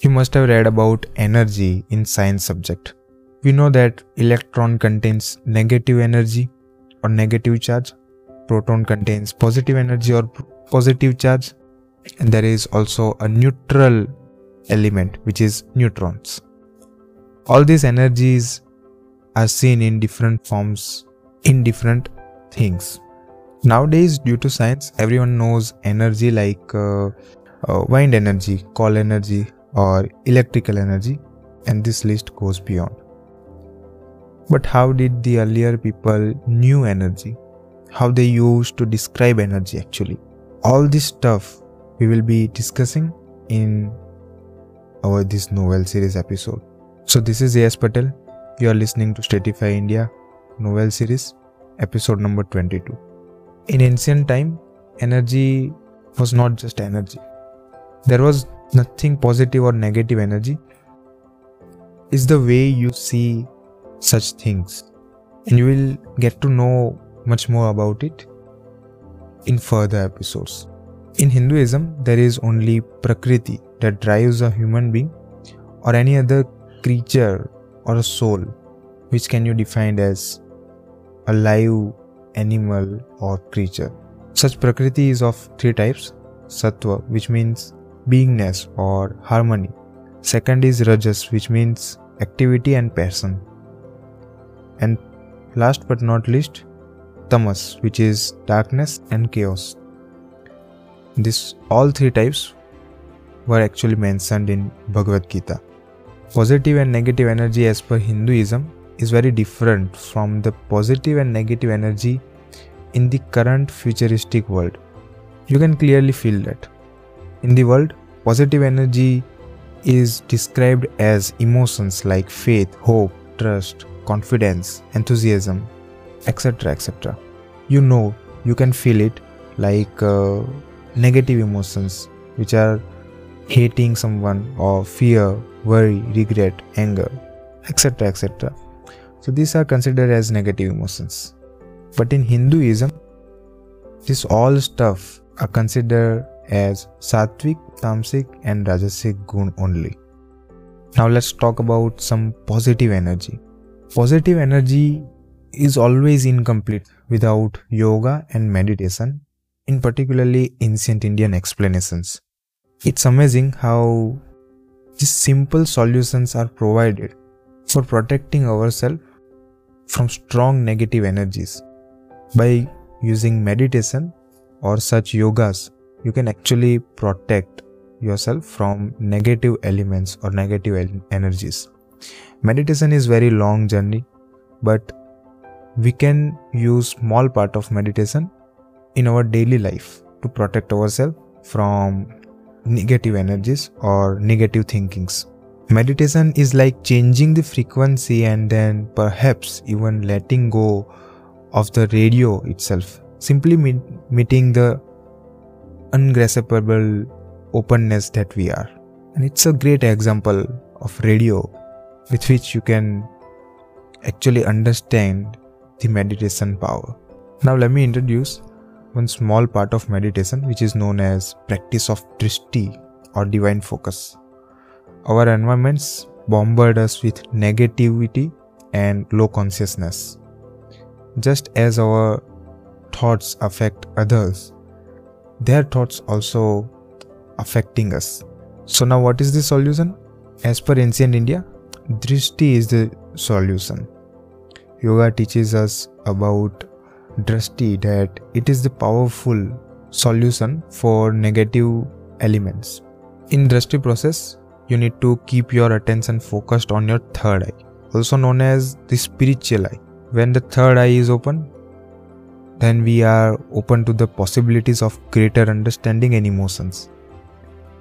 You must have read about energy in science subject. We know that electron contains negative energy or negative charge. Proton contains positive energy or positive charge. And there is also a neutral element which is neutrons. All these energies are seen in different forms in different things. Nowadays, due to science, everyone knows energy like uh, uh, wind energy, coal energy, or electrical energy, and this list goes beyond. But how did the earlier people knew energy? How they used to describe energy actually? All this stuff we will be discussing in our this Knowell series episode. So this is A.S. Patel. You are listening to Statify India Knowell series episode number 22. In ancient time, energy was not just energy. There was nothing positive or negative energy. It's the way you see such things. And you will get to know much more about it in further episodes. In Hinduism, there is only Prakriti that drives a human being or any other creature or a soul, which can you define as a live animal or creature. Such Prakriti is of three types Sattva, which means beingness or harmony. Second is Rajas, which means activity and passion. And last but not least, Tamas, which is darkness and chaos. This all three types were actually mentioned in Bhagavad Gita. Positive and negative energy as per Hinduism is very different from the positive and negative energy in the current futuristic world. You can clearly feel that. In the world, positive energy is described as emotions like faith, hope, trust, confidence, enthusiasm, etc. etc. You know, you can feel it like uh, negative emotions, which are hating someone or fear, worry, regret, anger, etc. etc. So these are considered as negative emotions. But in Hinduism, this all stuff are considered as sattvic, tamasic, and rajasic gun only. Now let's talk about some positive energy. Positive energy is always incomplete without yoga and meditation, in particularly ancient Indian explanations. It's amazing how these simple solutions are provided for protecting ourselves from strong negative energies. By using meditation or such yogas, you can actually protect yourself from negative elements or negative energies. Meditation is very long journey, but we can use small part of meditation in our daily life to protect ourselves from negative energies or negative thinkings. Meditation is like changing the frequency and then perhaps even letting go of the radio itself, simply meeting the ungraspable openness that we are. And it's a great example of radio with which you can actually understand the meditation power. Now, let me introduce one small part of meditation which is known as practice of drishti or divine focus. Our environments bombard us with negativity and low consciousness. Just as our thoughts affect others, their thoughts also affecting us. So now what is the solution? As per ancient India, drishti is the solution. Yoga teaches us about drishti that it is the powerful solution for negative elements. In drishti process, you need to keep your attention focused on your third eye, also known as the spiritual eye. When the third eye is open, then we are open to the possibilities of greater understanding and emotions.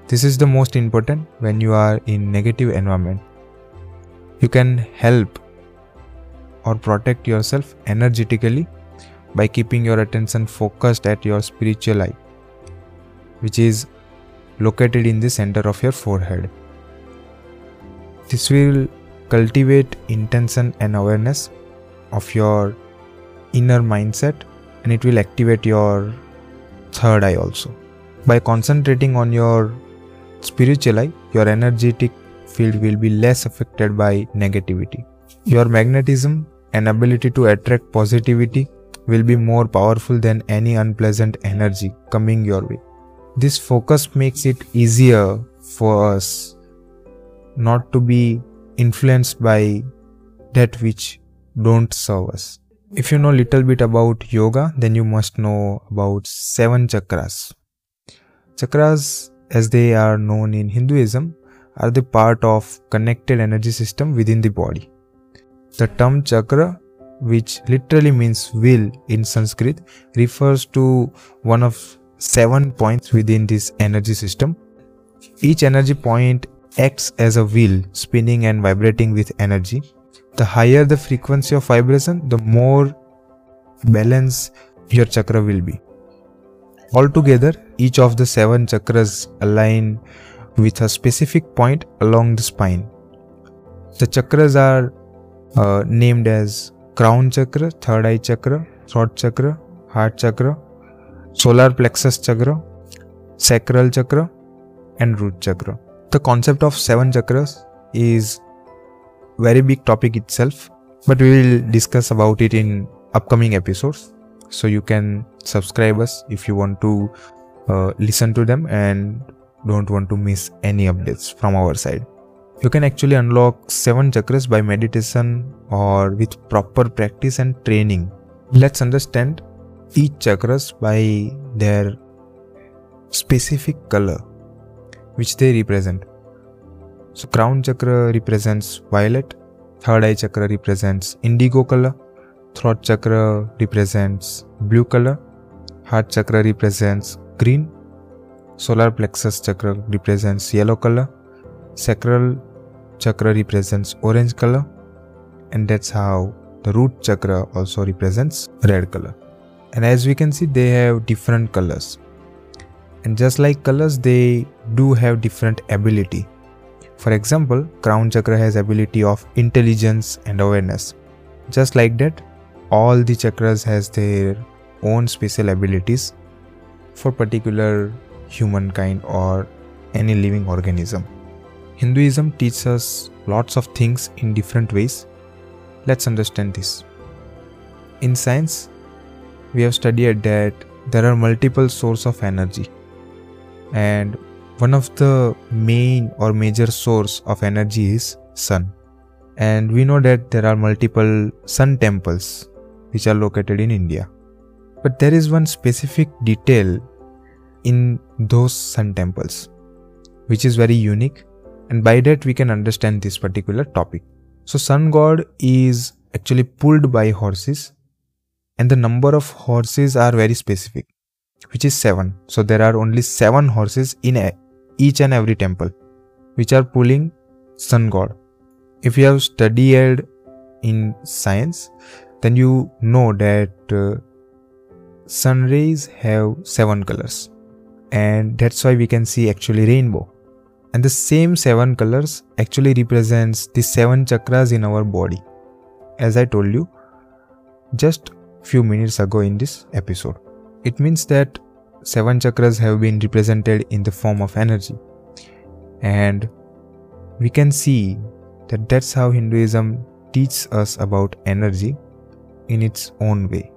This is the most important when you are in negative environment. You can help or protect yourself energetically by keeping your attention focused at your spiritual eye, which is located in the center of your forehead. This will cultivate intention and awareness of your inner mindset and it will activate your third eye also. By concentrating on your spiritual eye, your energetic field will be less affected by negativity. Your magnetism and ability to attract positivity will be more powerful than any unpleasant energy coming your way. This focus makes it easier for us not to be influenced by that which don't serve us. If you know little bit about yoga, then you must know about seven chakras. Chakras, as they are known in Hinduism, are the part of connected energy system within the body. The term chakra, which literally means wheel in Sanskrit, refers to one of seven points within this energy system. Each energy point acts as a wheel spinning and vibrating with energy. The higher the frequency of vibration, the more balance your chakra will be. Altogether, each of the seven chakras align with a specific point along the spine. The chakras are uh, named as crown chakra, third eye chakra, throat chakra, heart chakra, solar plexus chakra, sacral chakra, and root chakra. The concept of seven chakras is very big topic itself, but we will discuss about it in upcoming episodes. So you can subscribe us if you want to uh, listen to them and don't want to miss any updates from our side. You can actually unlock seven chakras by meditation or with proper practice and training. Let's understand each chakras by their specific color which they represent. So crown chakra represents violet, third eye chakra represents indigo color, throat chakra represents blue color, heart chakra represents green, solar plexus chakra represents yellow color, sacral chakra represents orange color, and that's how the root chakra also represents red color. And as we can see, they have different colors and just like colors they do have different ability for example crown chakra has ability of intelligence and awareness. Just like that all the chakras has their own special abilities for particular humankind or any living organism. Hinduism teaches us lots of things in different ways. Let's understand this. In science we have studied that there are multiple sources of energy and one of the main or major source of energy is sun. And we know that there are multiple sun temples which are located in india. But there is one specific detail in those sun temples which is very unique. And by that we can understand this particular topic. So sun god is actually pulled by horses and the number of horses are very specific which is 7. So there are only 7 horses in a, each and every temple which are pulling sun god. If you have studied in science, then you know that uh, sun rays have 7 colors and that's why we can see actually rainbow. And the same 7 colors actually represents the 7 chakras in our body. As I told you just few minutes ago in this episode. It means that seven chakras have been represented in the form of energy. And we can see that that's how Hinduism teaches us about energy in its own way.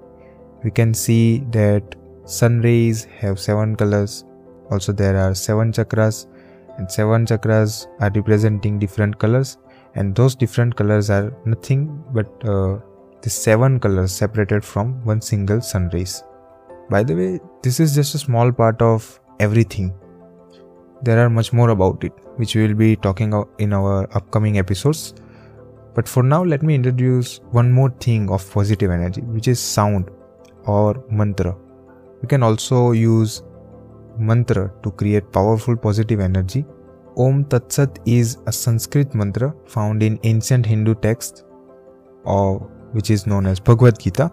We can see that sun rays have seven colors. Also, there are seven chakras, and seven chakras are representing different colors, and those different colors are nothing but uh, the seven colors separated from one single sun rays. By the way, this is just a small part of everything. There are much more about it, which we will be talking about in our upcoming episodes. But for now, let me introduce one more thing of positive energy, which is sound or mantra. We can also use mantra to create powerful positive energy. Om Tat Sat is a Sanskrit mantra found in ancient Hindu texts, or which is known as Bhagavad Gita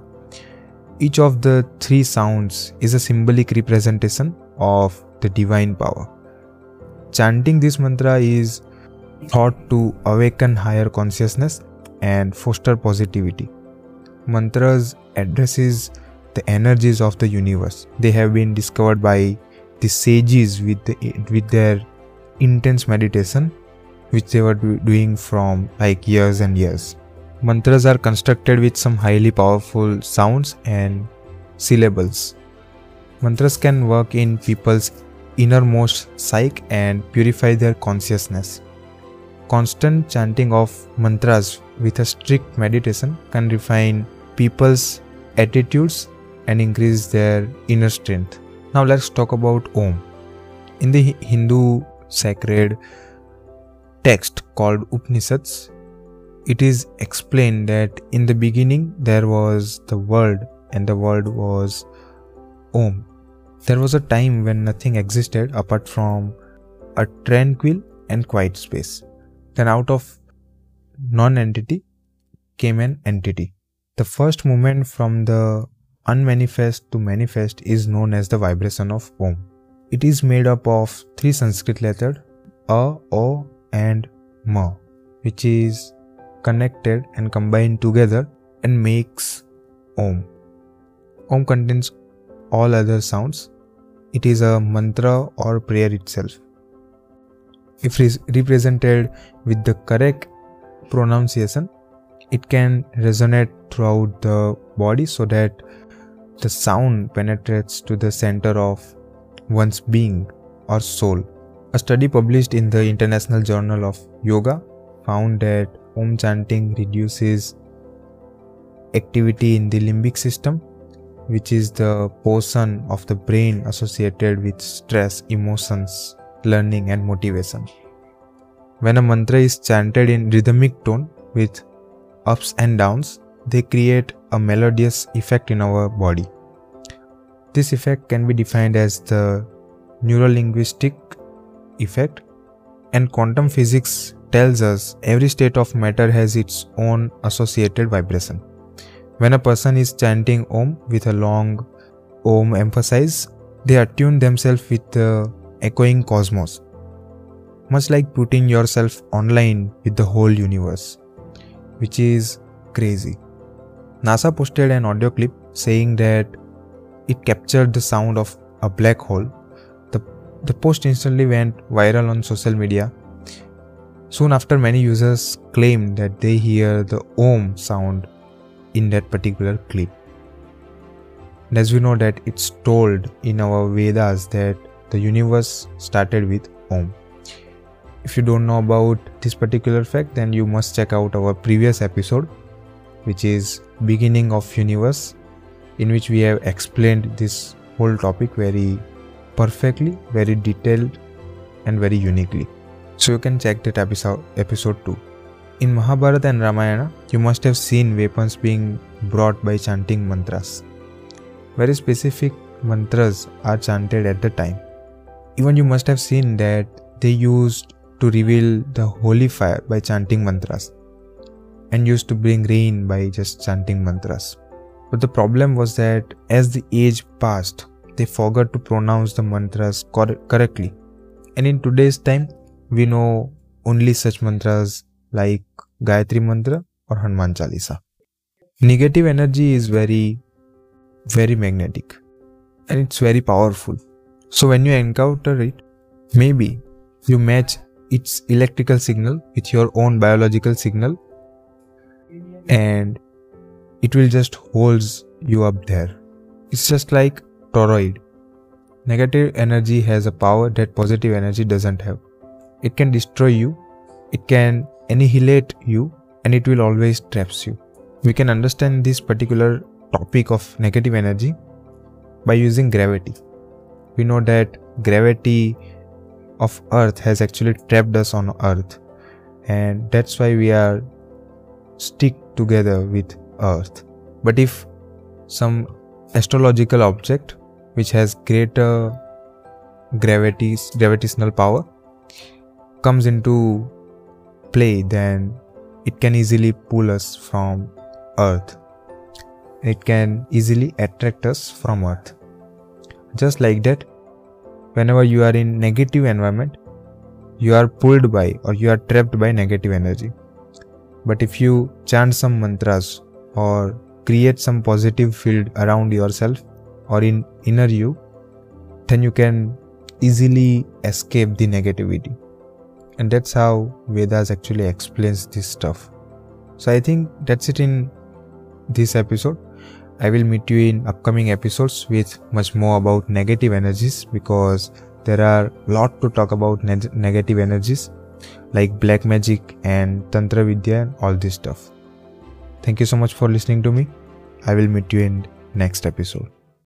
each of the three sounds is a symbolic representation of the divine power. Chanting this mantra is thought to awaken higher consciousness and foster positivity. Mantras addresses the energies of the universe. They have been discovered by the sages with the, with their intense meditation which they were do- doing from like years and years. Mantras are constructed with some highly powerful sounds and syllables. Mantras can work in people's innermost psyche and purify their consciousness. Constant chanting of mantras with a strict meditation can refine people's attitudes and increase their inner strength. Now let's talk about Om. In the Hindu sacred text called Upanishads, it is explained that in the beginning there was the world and the world was Om. There was a time when nothing existed apart from a tranquil and quiet space. Then out of non-entity came an entity. The first movement from the unmanifest to manifest is known as the vibration of Om. It is made up of three Sanskrit letters A, O, and Ma, which is connected and combined together and makes Om. Om contains all other sounds. It is a mantra or prayer itself. If represented with the correct pronunciation, it can resonate throughout the body so that the sound penetrates to the center of one's being or soul. A study published in the International Journal of Yoga found that Om chanting reduces activity in the limbic system, which is the portion of the brain associated with stress, emotions, learning, and motivation. When a mantra is chanted in rhythmic tone with ups and downs, they create a melodious effect in our body. This effect can be defined as the neurolinguistic effect, and quantum physics tells us every state of matter has its own associated vibration. When a person is chanting Om with a long Om emphasis, they attune themselves with the echoing cosmos, much like putting yourself online with the whole universe, which is crazy. NASA posted an audio clip saying that it captured the sound of a black hole. The, the post instantly went viral on social media. Soon after, many users claimed that they hear the Om sound in that particular clip. And as we know that it's told in our Vedas that the universe started with Om. If you don't know about this particular fact, then you must check out our previous episode, which is beginning of universe in which we have explained this whole topic very perfectly, very detailed, and very uniquely. So you can check that episode episode 2. In Mahabharata and Ramayana, you must have seen weapons being brought by chanting mantras. Very specific mantras are chanted at the time. Even you must have seen that they used to reveal the holy fire by chanting mantras and used to bring rain by just chanting mantras. But the problem was that as the age passed, they forgot to pronounce the mantras cor- correctly. And in today's time, we know only such mantras like Gayatri Mantra or Hanuman Chalisa. Negative energy is very, very magnetic and it's very powerful. So when you encounter it, maybe you match its electrical signal with your own biological signal and it will just holds you up there. It's just like toroid. Negative energy has a power that positive energy doesn't have. It can destroy you, it can annihilate you, and it will always traps you. We can understand this particular topic of negative energy by using gravity. We know that gravity of earth has actually trapped us on earth and that's why we are stick together with earth but if some astrological object which has greater gravity gravitational power comes into play then it can easily pull us from earth. It can easily attract us from earth. Just like that whenever you are in negative environment you are pulled by or you are trapped by negative energy. But if you chant some mantras or create some positive field around yourself or in inner you then you can easily escape the negativity and that's how vedas actually explains this stuff. So i think that's it in this episode. I will meet you in upcoming episodes with much more about negative energies because there are lot to talk about ne- negative energies like black magic and tantra vidya and all this stuff. Thank you so much for listening to me. I will meet you in next episode